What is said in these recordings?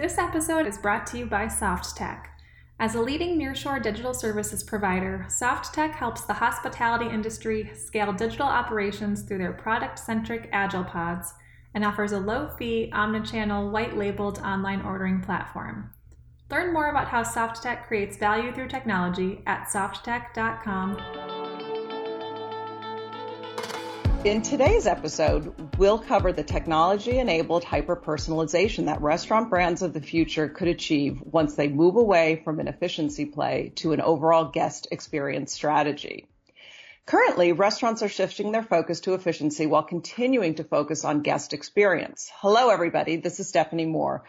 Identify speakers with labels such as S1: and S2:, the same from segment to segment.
S1: This episode is brought to you by Softtek. As a leading nearshore digital services provider, Softtek helps the hospitality industry scale digital operations through their product centric agile pods and offers a low fee, omnichannel, white labeled online ordering platform. Learn more about how Softtek creates value through technology at softtek.com.
S2: In today's episode, we'll cover the technology enabled hyper personalization that restaurant brands of the future could achieve once they move away from an efficiency play to an overall guest experience strategy. Currently, restaurants are shifting their focus to efficiency while continuing to focus on guest experience. Hello, everybody. This is Stephanie Moore,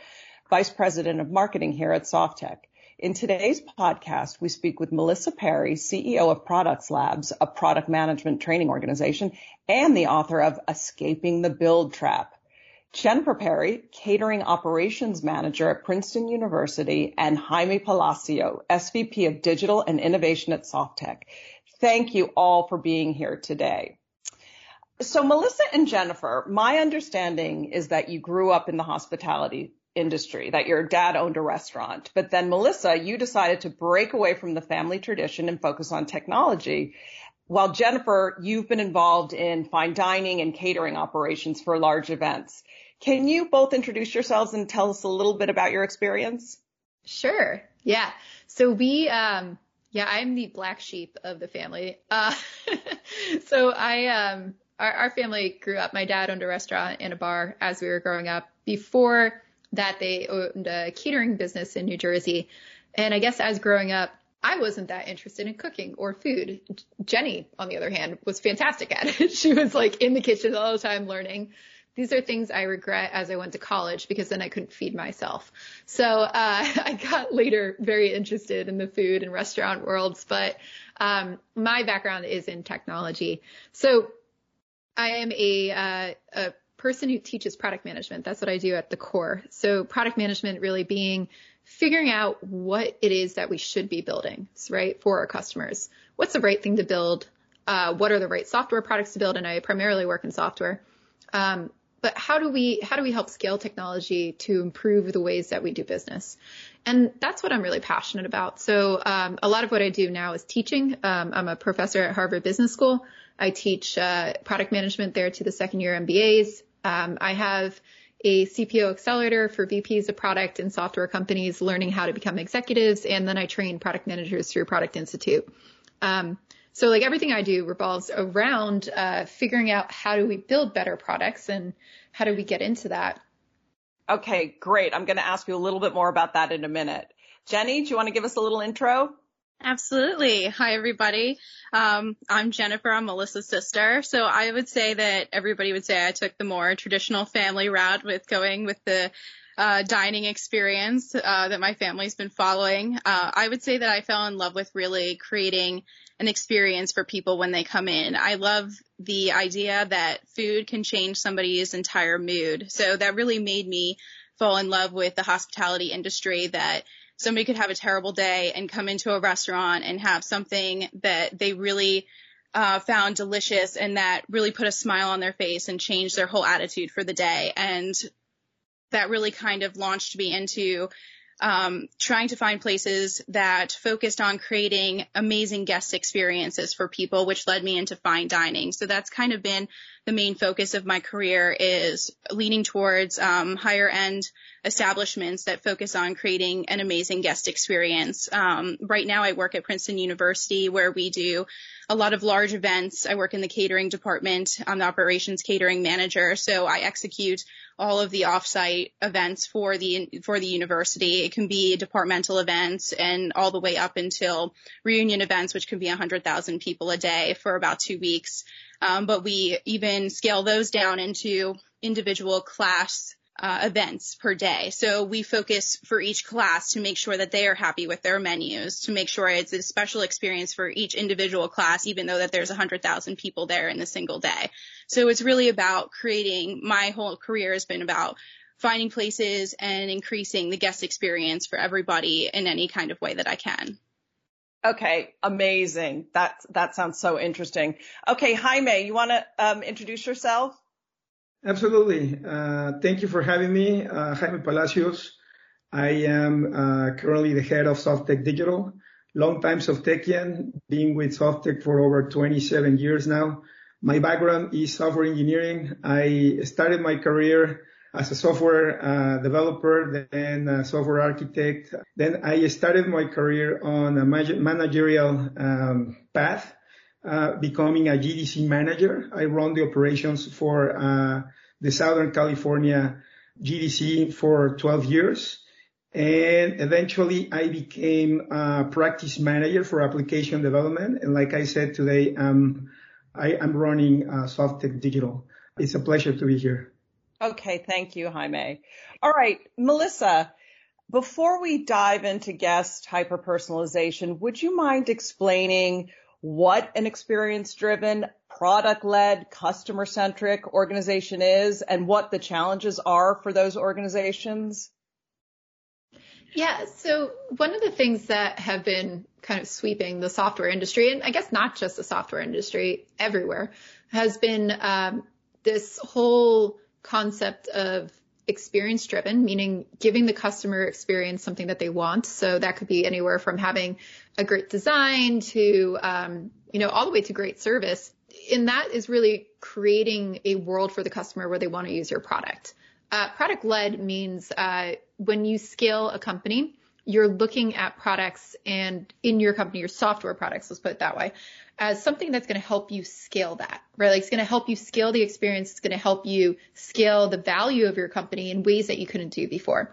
S2: Vice President of Marketing here at Softtek. In today's podcast, we speak with Melissa Perri, CEO of Produx Labs, a product management training organization, and the author of Escaping the Build Trap. Jennifer Perri, Catering Operations Manager at Princeton University, and Jaime Palacio, SVP of Digital and Innovation at Softtek. Thank you all for being here today. So Melissa and Jennifer, my understanding is that you grew up in the hospitality industry, that your dad owned a restaurant. But then Melissa, you decided to break away from the family tradition and focus on technology. While Jennifer, you've been involved in fine dining and catering operations for large events. Can you both introduce yourselves and tell us a little bit about your experience?
S3: Sure. Yeah. So we, um, yeah, I'm the black sheep of the family. Uh, so I, um, our, our family grew up. My dad owned a restaurant and a bar as we were growing up. Before that they owned a catering business in New Jersey. And I guess as growing up, I wasn't that interested in cooking or food. Jenny, on the other hand, was fantastic at it. she was like in the kitchen all the time learning. These are things I regret as I went to college because then I couldn't feed myself. So uh, I got later very interested in the food and restaurant worlds, but um, my background is in technology. So I am a, uh, a person who teaches product management. That's what I do at the core. So product management really being figuring out what it is that we should be building, right, for our customers. What's the right thing to build? Uh, what are the right software products to build? And I primarily work in software. Um, but how do we how do we help scale technology to improve the ways that we do business? And that's what I'm really passionate about. So um, a lot of what I do now is teaching. Um, I'm a professor at Harvard Business School. I teach uh, product management there to the second year MBAs. Um, I have a CPO accelerator for VPs of product and software companies learning how to become executives. And then I train product managers through Product Institute. Um, so like everything I do revolves around uh, figuring out how do we build better products and how do we get into that.
S2: Okay, great. I'm going to ask you a little bit more about that in a minute. Jenny, do you want to give us a little intro?
S4: Absolutely. Hi, everybody. Um, I'm Jennifer. I'm Melissa's sister. So I would say that everybody would say I took the more traditional family route with going with the uh, dining experience uh, that my family's been following. Uh, I would say that I fell in love with really creating an experience for people when they come in. I love the idea that food can change somebody's entire mood. So that really made me fall in love with the hospitality industry that somebody could have a terrible day and come into a restaurant and have something that they really uh, found delicious and that really put a smile on their face and changed their whole attitude for the day. And that really kind of launched me into um, trying to find places that focused on creating amazing guest experiences for people, which led me into fine dining. So that's kind of been the main focus of my career is leaning towards um, higher end establishments that focus on creating an amazing guest experience. Um, right now, I work at Princeton University where we do a lot of large events. I work in the catering department. I'm the operations catering manager, so I execute all of the offsite events for the for the university. It can be departmental events and all the way up until reunion events, which can be 100,000 people a day for about two weeks. Um, but we even scale those down into individual class uh, events per day. So we focus for each class to make sure that they are happy with their menus, to make sure it's a special experience for each individual class, even though that there's 100,000 people there in a single day. So it's really about creating, my whole career has been about finding places and increasing the guest experience for everybody in any kind of way that I can.
S2: Okay, amazing. That that sounds so interesting. Okay, Jaime, you want to um, introduce yourself?
S5: Absolutely. Uh, thank you for having me, uh, Jaime Palacios. I am uh, currently the head of Softtek Digital. Long time Softtekian, being with Softtek for over 27 years now. My background is software engineering. I started my career as a software uh, developer, then a software architect. Then I started my career on a managerial um, path, uh, becoming a GDC manager. I run the operations for uh, the Southern California GDC for 12 years. And eventually I became a practice manager for application development. And like I said today, um, I am running uh, Softtek Digital. It's a pleasure to be here.
S2: Okay, thank you, Jaime. All right, Melissa, before we dive into guest hyper-personalization, would you mind explaining what an experience-driven, product-led, customer-centric organization is and what the challenges are for those organizations?
S3: Yeah. So one of the things that have been kind of sweeping the software industry, and I guess not just the software industry, everywhere, has been um, this whole concept of experience driven, meaning giving the customer experience something that they want. So that could be anywhere from having a great design to, um, you know, all the way to great service. And that is really creating a world for the customer where they want to use your product. Uh, product led means uh, when you scale a company, you're looking at products and in your company, your software products, let's put it that way, as something that's going to help you scale that, right? Like it's going to help you scale the experience. It's going to help you scale the value of your company in ways that you couldn't do before.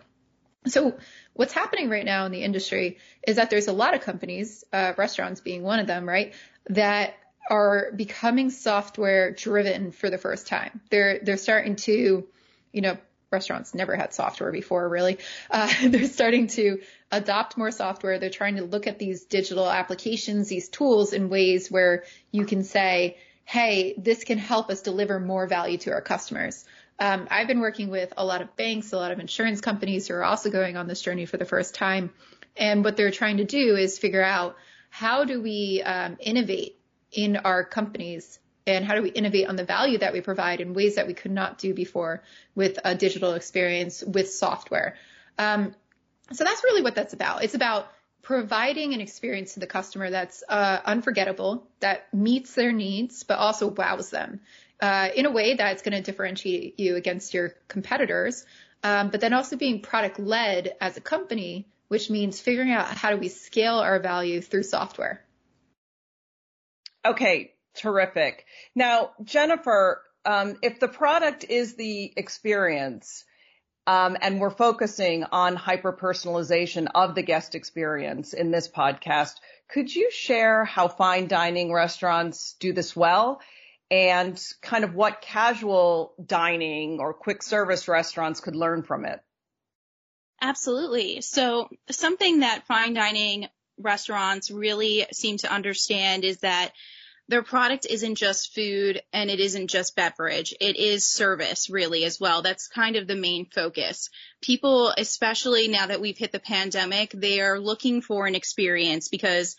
S3: So what's happening right now in the industry is that there's a lot of companies, uh, restaurants being one of them, right? That are becoming software driven for the first time. They're, they're starting to, you know, restaurants never had software before really. Uh, they're starting to adopt more software. They're trying to look at these digital applications, these tools in ways where you can say, Hey, this can help us deliver more value to our customers. Um, I've been working with a lot of banks, a lot of insurance companies who are also going on this journey for the first time. And what they're trying to do is figure out how do we um, innovate in our companies and how do we innovate on the value that we provide in ways that we could not do before with a digital experience with software. Um, so that's really what that's about. It's about providing an experience to the customer that's uh, unforgettable, that meets their needs, but also wows them uh, in a way that's going to differentiate you against your competitors. Um, but then also being product led as a company, which means figuring out how do we scale our value through software.
S2: Okay, Terrific. Now, Jennifer, um, if the product is the experience, um, and we're focusing on hyper personalization of the guest experience in this podcast, could you share how fine dining restaurants do this well and kind of what casual dining or quick service restaurants could learn from it?
S4: Absolutely. So something that fine dining restaurants really seem to understand is that their product isn't just food and it isn't just beverage. It is service really as well. That's kind of the main focus. People, especially now that we've hit the pandemic, they are looking for an experience because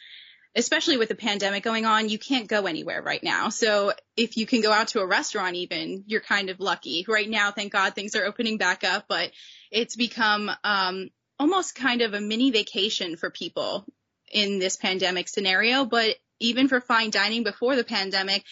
S4: especially with the pandemic going on, you can't go anywhere right now. So if you can go out to a restaurant even, you're kind of lucky. Right now, thank God things are opening back up, but it's become um, almost kind of a mini vacation for people in this pandemic scenario, but even for fine dining before the pandemic,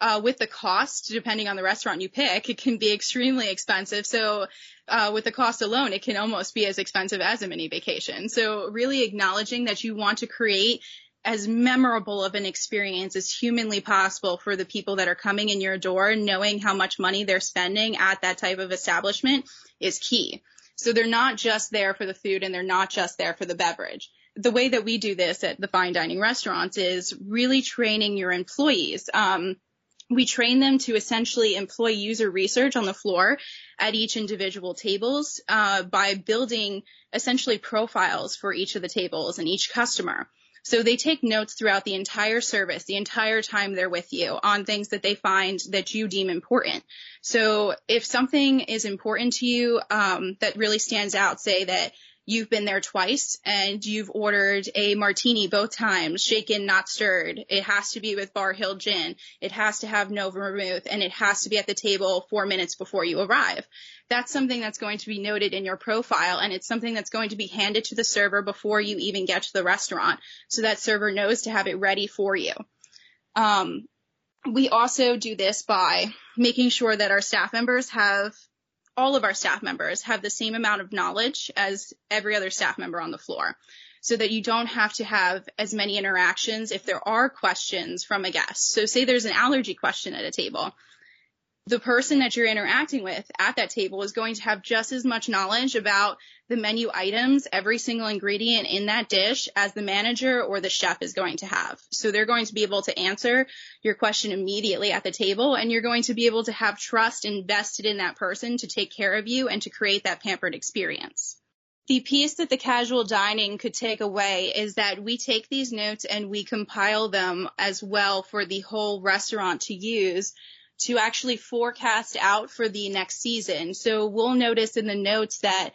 S4: uh, with the cost, depending on the restaurant you pick, it can be extremely expensive. So, uh, with the cost alone, it can almost be as expensive as a mini vacation. So really acknowledging that you want to create as memorable of an experience as humanly possible for the people that are coming in your door, knowing how much money they're spending at that type of establishment is key. So they're not just there for the food and they're not just there for the beverage the way that we do this at the fine dining restaurants is really training your employees. Um, we train them to essentially employ user research on the floor at each individual tables uh, by building essentially profiles for each of the tables and each customer. So they take notes throughout the entire service, the entire time they're with you on things that they find that you deem important. So if something is important to you um, that really stands out, say that you've been there twice and you've ordered a martini both times, shaken, not stirred. It has to be with Barr Hill Gin. It has to have no vermouth and it has to be at the table four minutes before you arrive. that's something that's going to be noted in your profile and it's something that's going to be handed to the server before you even get to the restaurant so that server knows to have it ready for you. Um, we also do this by making sure that our staff members have all of our staff members have the same amount of knowledge as every other staff member on the floor so that you don't have to have as many interactions if there are questions from a guest. So say there's an allergy question at a table the person that you're interacting with at that table is going to have just as much knowledge about the menu items, every single ingredient in that dish as the manager or the chef is going to have. So they're going to be able to answer your question immediately at the table and you're going to be able to have trust invested in that person to take care of you and to create that pampered experience. The piece that the casual dining could take away is that we take these notes and we compile them as well for the whole restaurant to use to actually forecast out for the next season. So we'll notice in the notes that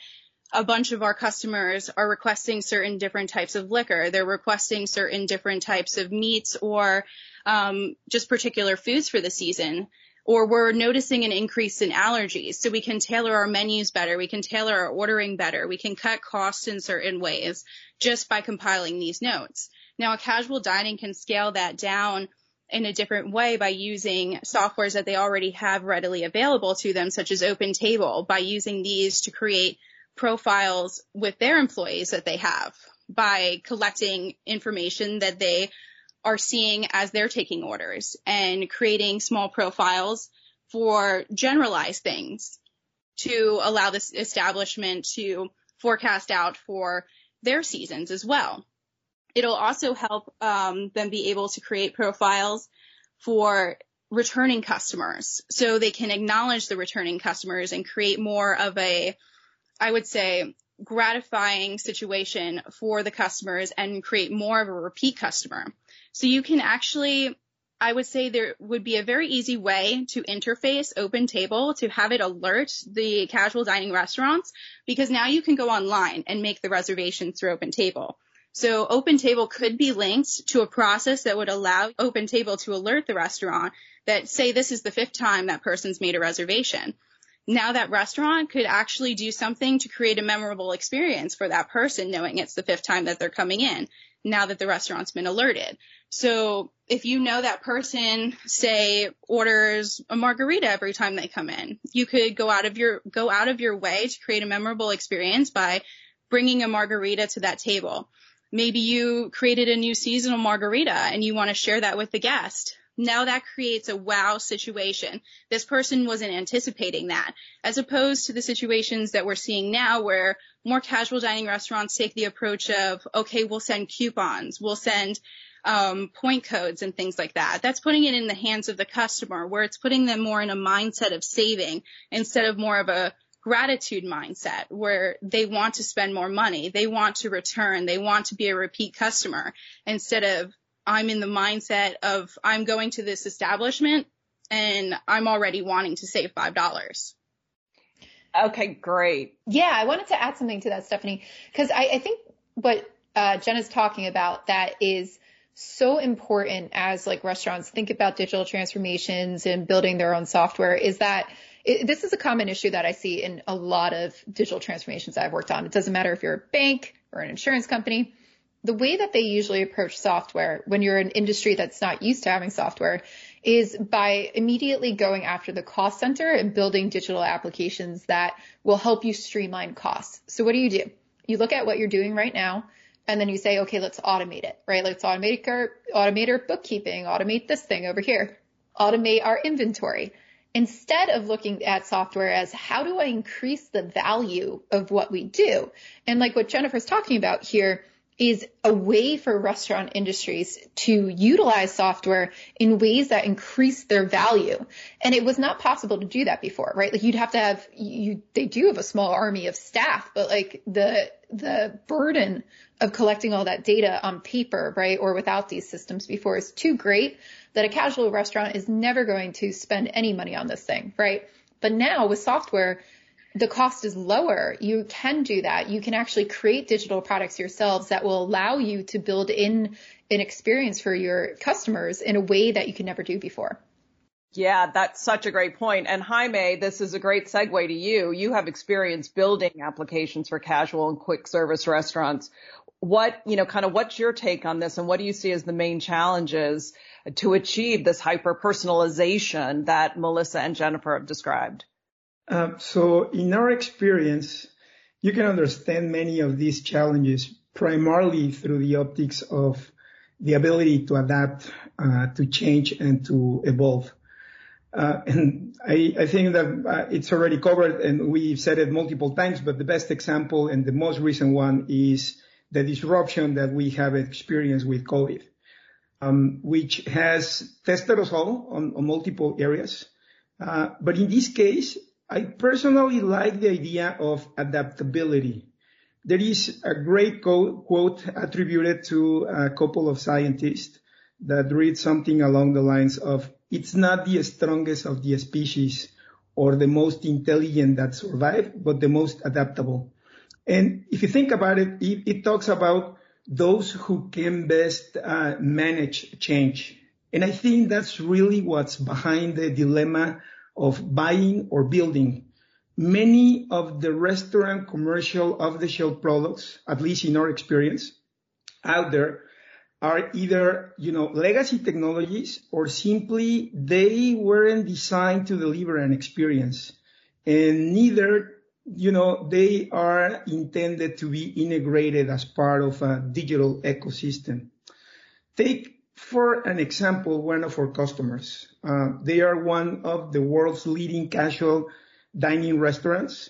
S4: a bunch of our customers are requesting certain different types of liquor. They're requesting certain different types of meats or um, just particular foods for the season. Or we're noticing an increase in allergies. So we can tailor our menus better. We can tailor our ordering better. We can cut costs in certain ways just by compiling these notes. Now a casual dining can scale that down in a different way by using softwares that they already have readily available to them, such as OpenTable, by using these to create profiles with their employees that they have, by collecting information that they are seeing as they're taking orders and creating small profiles for generalized things to allow this establishment to forecast out for their seasons as well. It'll also help um, them be able to create profiles for returning customers so they can acknowledge the returning customers and create more of a, I would say, gratifying situation for the customers and create more of a repeat customer. So you can actually, I would say there would be a very easy way to interface OpenTable to have it alert the casual dining restaurants because now you can go online and make the reservations through OpenTable. So OpenTable could be linked to a process that would allow OpenTable to alert the restaurant that say this is the fifth time that person's made a reservation. Now that restaurant could actually do something to create a memorable experience for that person knowing it's the fifth time that they're coming in now that the restaurant's been alerted. So if you know that person, say, orders a margarita every time they come in, you could go out of your, go out of your way to create a memorable experience by bringing a margarita to that table. Maybe you created a new seasonal margarita and you want to share that with the guest. Now that creates a wow situation. This person wasn't anticipating that, as opposed to the situations that we're seeing now where more casual dining restaurants take the approach of, okay, we'll send coupons, we'll send um, point codes and things like that. That's putting it in the hands of the customer where it's putting them more in a mindset of saving instead of more of a gratitude mindset where they want to spend more money. They want to return. They want to be a repeat customer instead of I'm in the mindset of I'm going to this establishment and I'm already wanting to save $5.
S2: Okay, great.
S3: Yeah, I wanted to add something to that, Stephanie, because I, I, think what uh, Jen is talking about that is so important as like restaurants think about digital transformations and building their own software is that it, this is a common issue that I see in a lot of digital transformations I've worked on. It doesn't matter if you're a bank or an insurance company. The way that they usually approach software when you're an industry that's not used to having software is by immediately going after the cost center and building digital applications that will help you streamline costs. So what do you do? You look at what you're doing right now and then you say, okay, let's automate it, right? Let's automate our, automate our bookkeeping, automate this thing over here, automate our inventory instead of looking at software as how do I increase the value of what we do? And like what Jennifer's talking about here is a way for restaurant industries to utilize software in ways that increase their value. And it was not possible to do that before, right? Like you'd have to have, you, they do have a small army of staff, but like the, the burden of collecting all that data on paper, right? Or without these systems before is too great that a casual restaurant is never going to spend any money on this thing, right? But now with software, the cost is lower. You can do that. You can actually create digital products yourselves that will allow you to build in an experience for your customers in a way that you can never do before.
S2: Yeah, that's such a great point. And Jaime, this is a great segue to you. You have experience building applications for casual and quick service restaurants. What, you know, kind of what's your take on this and what do you see as the main challenges to achieve this hyper personalization that Melissa and Jennifer have described?
S5: Uh, so in our experience, you can understand many of these challenges primarily through the optics of the ability to adapt, uh, to change and to evolve. Uh, and I, I, think that uh, it's already covered and we've said it multiple times, but the best example and the most recent one is the disruption that we have experienced with COVID, um, which has tested us all on, multiple areas. Uh, but in this case, I personally like the idea of adaptability. There is a great quote attributed to a couple of scientists that read something along the lines of it's not the strongest of the species or the most intelligent that survive, but the most adaptable. And if you think about it, it, it talks about those who can best uh, manage change. And I think that's really what's behind the dilemma of buying or building. Many of the restaurant commercial off the shelf products, at least in our experience out there, are either, you know, legacy technologies or simply they weren't designed to deliver an experience. And neither, you know, they are intended to be integrated as part of a digital ecosystem. Take for an example, one of our customers. Uh, they are one of the world's leading casual dining restaurants,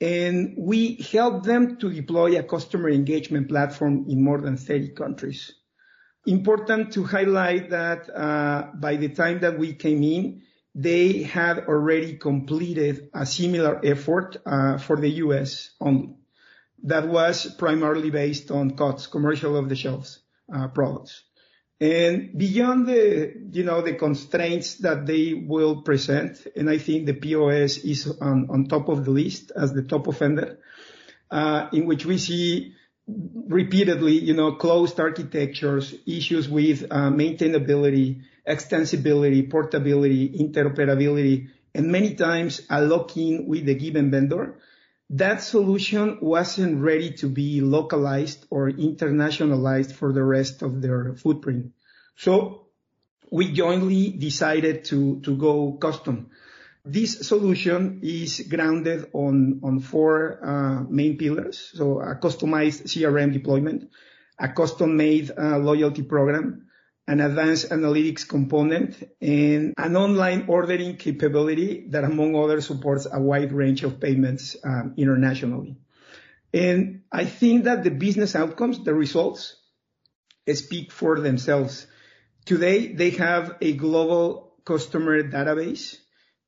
S5: and we help them to deploy a customer engagement platform in more than 30 countries. Important to highlight that uh, by the time that we came in, they had already completed a similar effort uh, for the U.S. only. That was primarily based on COTS, commercial off-the-shelf uh, products. And beyond the, you know, the constraints that they will present, and I think the POS is on top of the list as the top offender, uh, in which we see repeatedly, you know, closed architectures, issues with uh, maintainability, extensibility, portability, interoperability, and many times a lock-in with the given vendor. That solution wasn't ready to be localized or internationalized for the rest of their footprint. So we jointly decided to, to go custom. This solution is grounded on on four uh, main pillars. So a customized CRM deployment, a custom-made uh, loyalty program, an advanced analytics component, and an online ordering capability that, among others, supports a wide range of payments um, internationally. And I think that the business outcomes, the results, speak for themselves. Today, they have a global customer database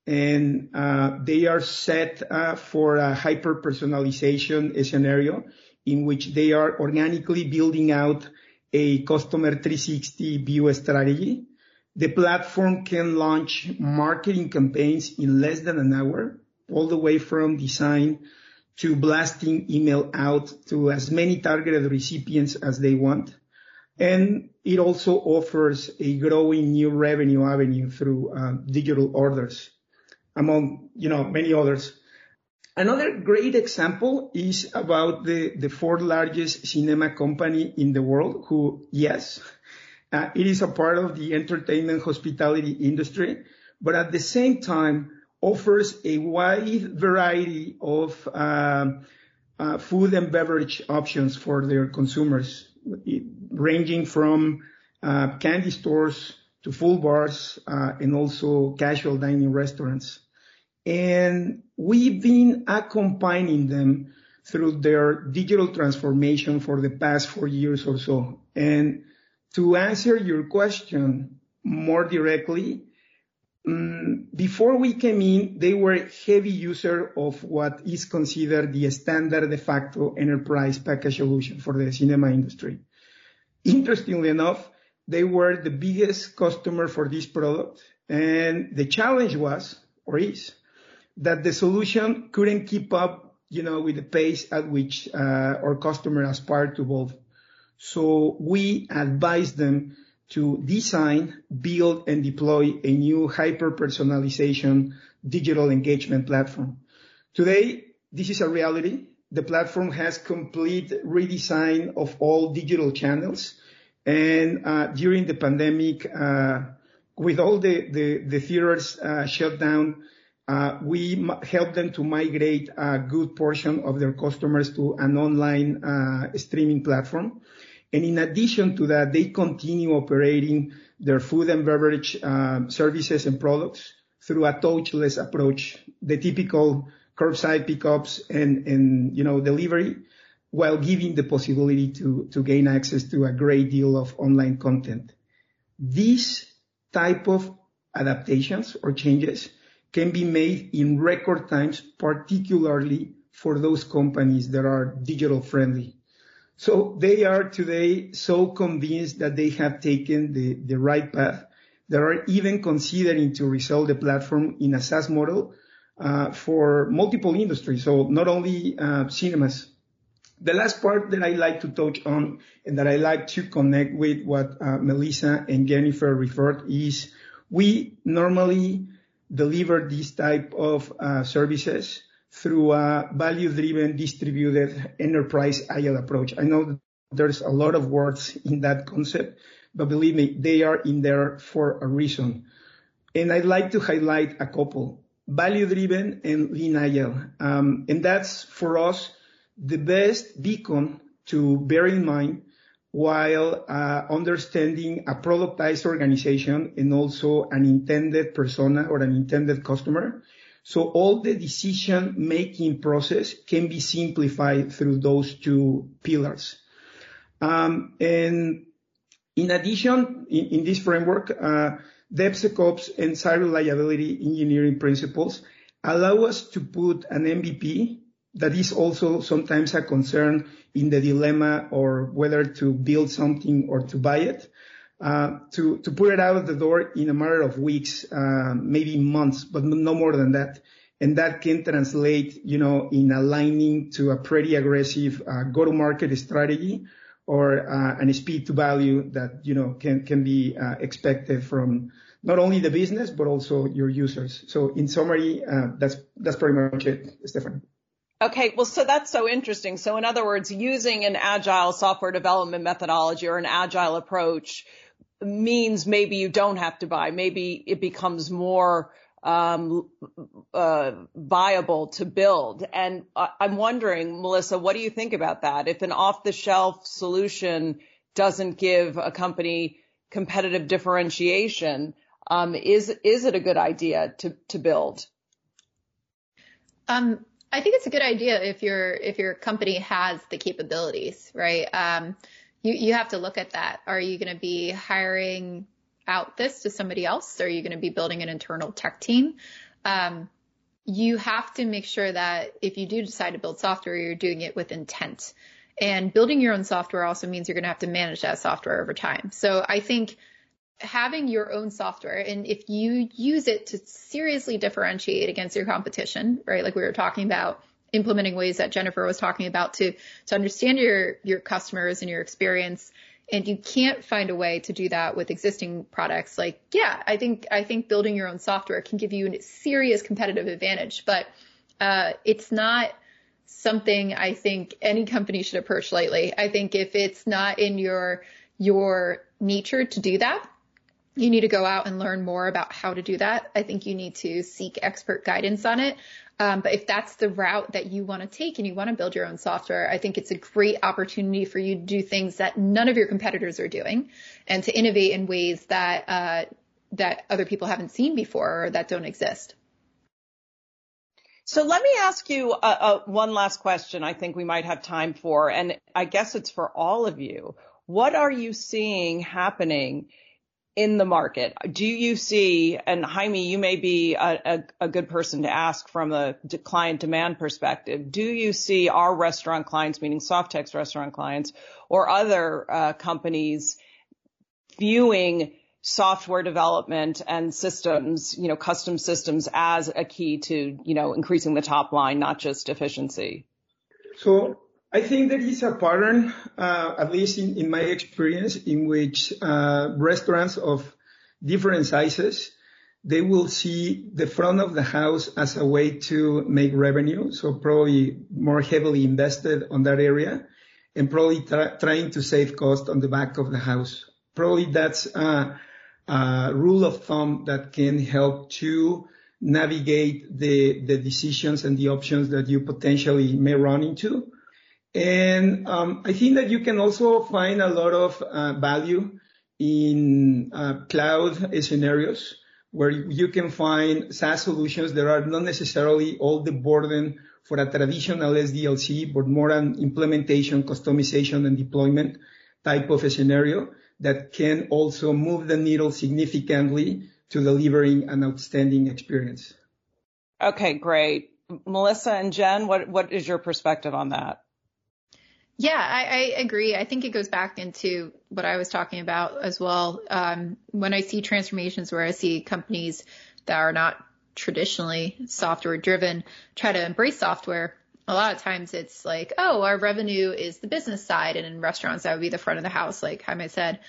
S5: and uh, they are set uh, for a hyper-personalization scenario in which they are organically building out a customer 360 view strategy. The platform can launch marketing campaigns in less than an hour, all the way from design to blasting email out to as many targeted recipients as they want. And it also offers a growing new revenue avenue through uh, digital orders among, you know, many others. Another great example is about the, the fourth largest cinema company in the world who, yes, uh, it is a part of the entertainment hospitality industry, but at the same time offers a wide variety of uh, uh, food and beverage options for their consumers, ranging from uh, candy stores to full bars uh, and also casual dining restaurants and we've been accompanying them through their digital transformation for the past four years or so. And to answer your question more directly, um, before we came in, they were heavy user of what is considered the standard de facto enterprise package solution for the cinema industry. Interestingly enough, they were the biggest customer for this product, and the challenge was, or is, that the solution couldn't keep up, you know, with the pace at which uh, our customer aspired to evolve. So we advised them to design, build, and deploy a new hyper-personalization digital engagement platform. Today, this is a reality. The platform has complete redesign of all digital channels. And uh, during the pandemic, with all the the theaters shut down, we help them to migrate a good portion of their customers to an online uh streaming platform. And in addition to that, they continue operating their food and beverage services and products through a touchless approach, the typical curbside pickups and you know delivery, while giving the possibility to to gain access to a great deal of online content. These type of adaptations or changes can be made in record times, particularly for those companies that are digital friendly. So they are today so convinced that they have taken the the right path. They are even considering to resell the platform in a SaaS model, uh, for multiple industries, so not only uh, cinemas. The last part that I like to touch on, and that I like to connect with what uh, Melissa and Jennifer referred, is we normally deliver these type of uh, services through a value-driven, distributed enterprise agile approach. I know there's a lot of words in that concept, but believe me, they are in there for a reason. And I'd like to highlight a couple. Value-driven and lean agile. Um, and that's, for us, the best beacon to bear in mind while uh, understanding a productized organization and also an intended persona or an intended customer. So all the decision-making process can be simplified through those two pillars. Um, and in addition, in this framework, uh, DevSecOps and site reliability engineering principles allow us to put an MVP that is also sometimes a concern in the dilemma or whether to build something or to buy it, Uh, to to put it out of the door in a matter of weeks, uh, maybe months, but no more than that. And that can translate you know, in aligning to a pretty aggressive uh, go-to-market strategy or a speed to value that you know, can can be expected from not only the business, but also your users. So in summary, that's that's pretty much it, Stephanie.
S2: Okay. Well, so that's so interesting. So, in other words, using an agile software development methodology or an agile approach means maybe you don't have to buy. Maybe it becomes more um, uh, viable to build. And I'm wondering, Melissa, what do you think about that? If an off-the-shelf solution doesn't give a company competitive differentiation, um, is is it a good idea to build?
S3: Um, I think it's a good idea if your if your company has the capabilities, right? Um, you have to look at that. Are you going to be hiring out this to somebody else? Are you going to be building an internal tech team? Um, you have to make sure that if you do decide to build software, you're doing it with intent. And building your own software also means you're going to have to manage that software over time. So I think having your own software, and if you use it to seriously differentiate against your competition, right? Like we were talking about implementing ways that Jennifer was talking about to to understand your your customers and your experience, and you can't find a way to do that with existing products, like, yeah, I think i think building your own software can give you a serious competitive advantage. But uh, it's not something I think any company should approach lightly. I think if it's not in your your nature to do that, you need to go out and learn more about how to do that. I think you need to seek expert guidance on it. Um, but if that's the route that you want to take and you want to build your own software, I think it's a great opportunity for you to do things that none of your competitors are doing and to innovate in ways that uh, other people haven't seen before or that don't exist.
S2: So let me ask you uh, uh, one last question I think we might have time for, and I guess it's for all of you. What are you seeing happening in the market? Do you see, and Jaime, you may be a good person to ask from a client demand perspective. Do you see our restaurant clients, meaning Softtek's restaurant clients or other uh, companies viewing software development and systems, you know, custom systems as a key to you know, increasing the top line, not just efficiency?
S5: I think there is a pattern, uh, at least in, in, my experience, in which uh, restaurants of different sizes, they will see the front of the house as a way to make revenue. So probably more heavily invested on that area and probably tra- trying to save cost on the back of the house. Probably that's a, a rule of thumb that can help to navigate the, the decisions and the options that you potentially may run into. And um, I think that you can also find a lot of uh, value in uh, cloud scenarios where you can find SaaS solutions that are not necessarily all the burden for a traditional SDLC, but more an implementation, customization, and deployment type of a scenario that can also move the needle significantly to delivering an outstanding experience.
S2: Okay, great. Melissa and Jen, what, what is your perspective on that?
S3: Yeah, I, I, agree. I think it goes back into what I was talking about as well. Um, when I see transformations where I see companies that are not traditionally software driven try to embrace software, a lot of times it's like, oh, our revenue is the business side. And in restaurants, that would be the front of the house, like Jaime said.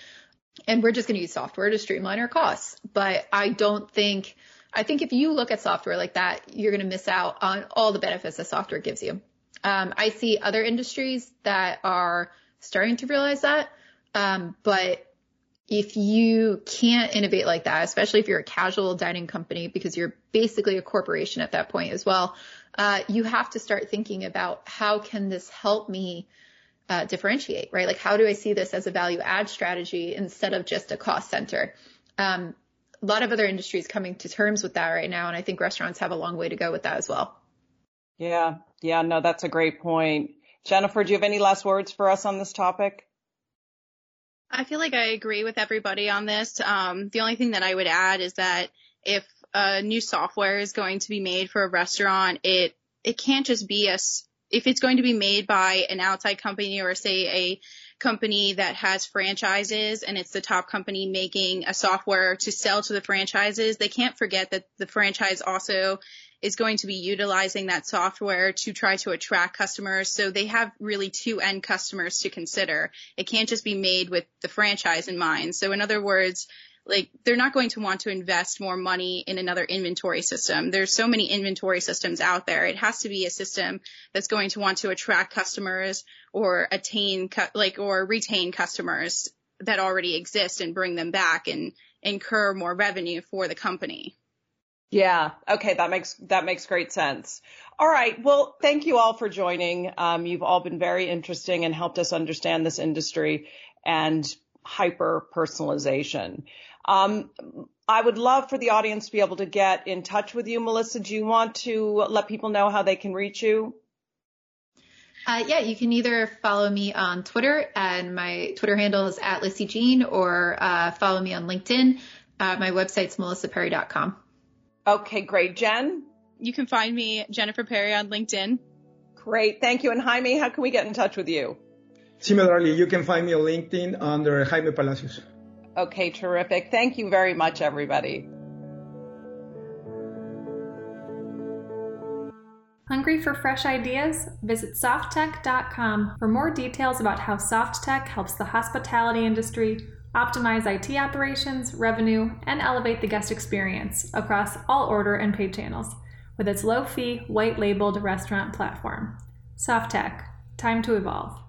S3: And we're just going to use software to streamline our costs. But I don't think, I think if you look at software like that, you're going to miss out on all the benefits that software gives you. Um, I see other industries that are starting to realize that. Um, but if you can't innovate like that, especially if you're a casual dining company, because you're basically a corporation at that point as well, uh, you have to start thinking about how can this help me uh, differentiate, right? Like how do I see this as a value add strategy instead of just a cost center? Um, a lot of other industries coming to terms with that right now, and I think restaurants have a long way to go with that as well.
S2: Yeah, yeah, no, that's a great point. Jennifer, do you have any last words for us on this topic?
S4: I feel like I agree with everybody on this. Um, the only thing that I would add is that if a new software is going to be made for a restaurant, it it can't just be a if it's going to be made by an outside company or say a company that has franchises and it's the top company making a software to sell to the franchises, they can't forget that the franchise also is going to be utilizing that software to try to attract customers. So they have really two end customers to consider. It can't just be made with the franchise in mind. So in other words, like they're not going to want to invest more money in another inventory system. There's so many inventory systems out there. It has to be a system that's going to want to attract customers or attain like or retain customers that already exist and bring them back and incur more revenue for the company.
S2: Yeah. Okay. That makes, that makes great sense. All right. Well, thank you all for joining. Um, you've all been very interesting and helped us understand this industry and hyper personalization. Um, I would love for the audience to be able to get in touch with you. Melissa, do you want to let people know how they can reach you?
S3: Uh, yeah, you can either follow me on Twitter, and my Twitter handle is at Lissy Jean, or uh, follow me on LinkedIn. Uh, my website's melissaperri.com.
S2: Okay, great. Jen?
S4: You can find me, Jennifer Perri, on LinkedIn.
S2: Great. Thank you. And Jaime, how can we get in touch with you?
S5: Similarly, you can find me on LinkedIn under Jaime Palacios.
S2: Okay, terrific. Thank you very much, everybody.
S1: Hungry for fresh ideas? Visit softtek.com for more details about how Softtek helps the hospitality industry optimize IT operations, revenue, and elevate the guest experience across all order and paid channels with its low fee, white labeled restaurant platform. Softtek, time to evolve.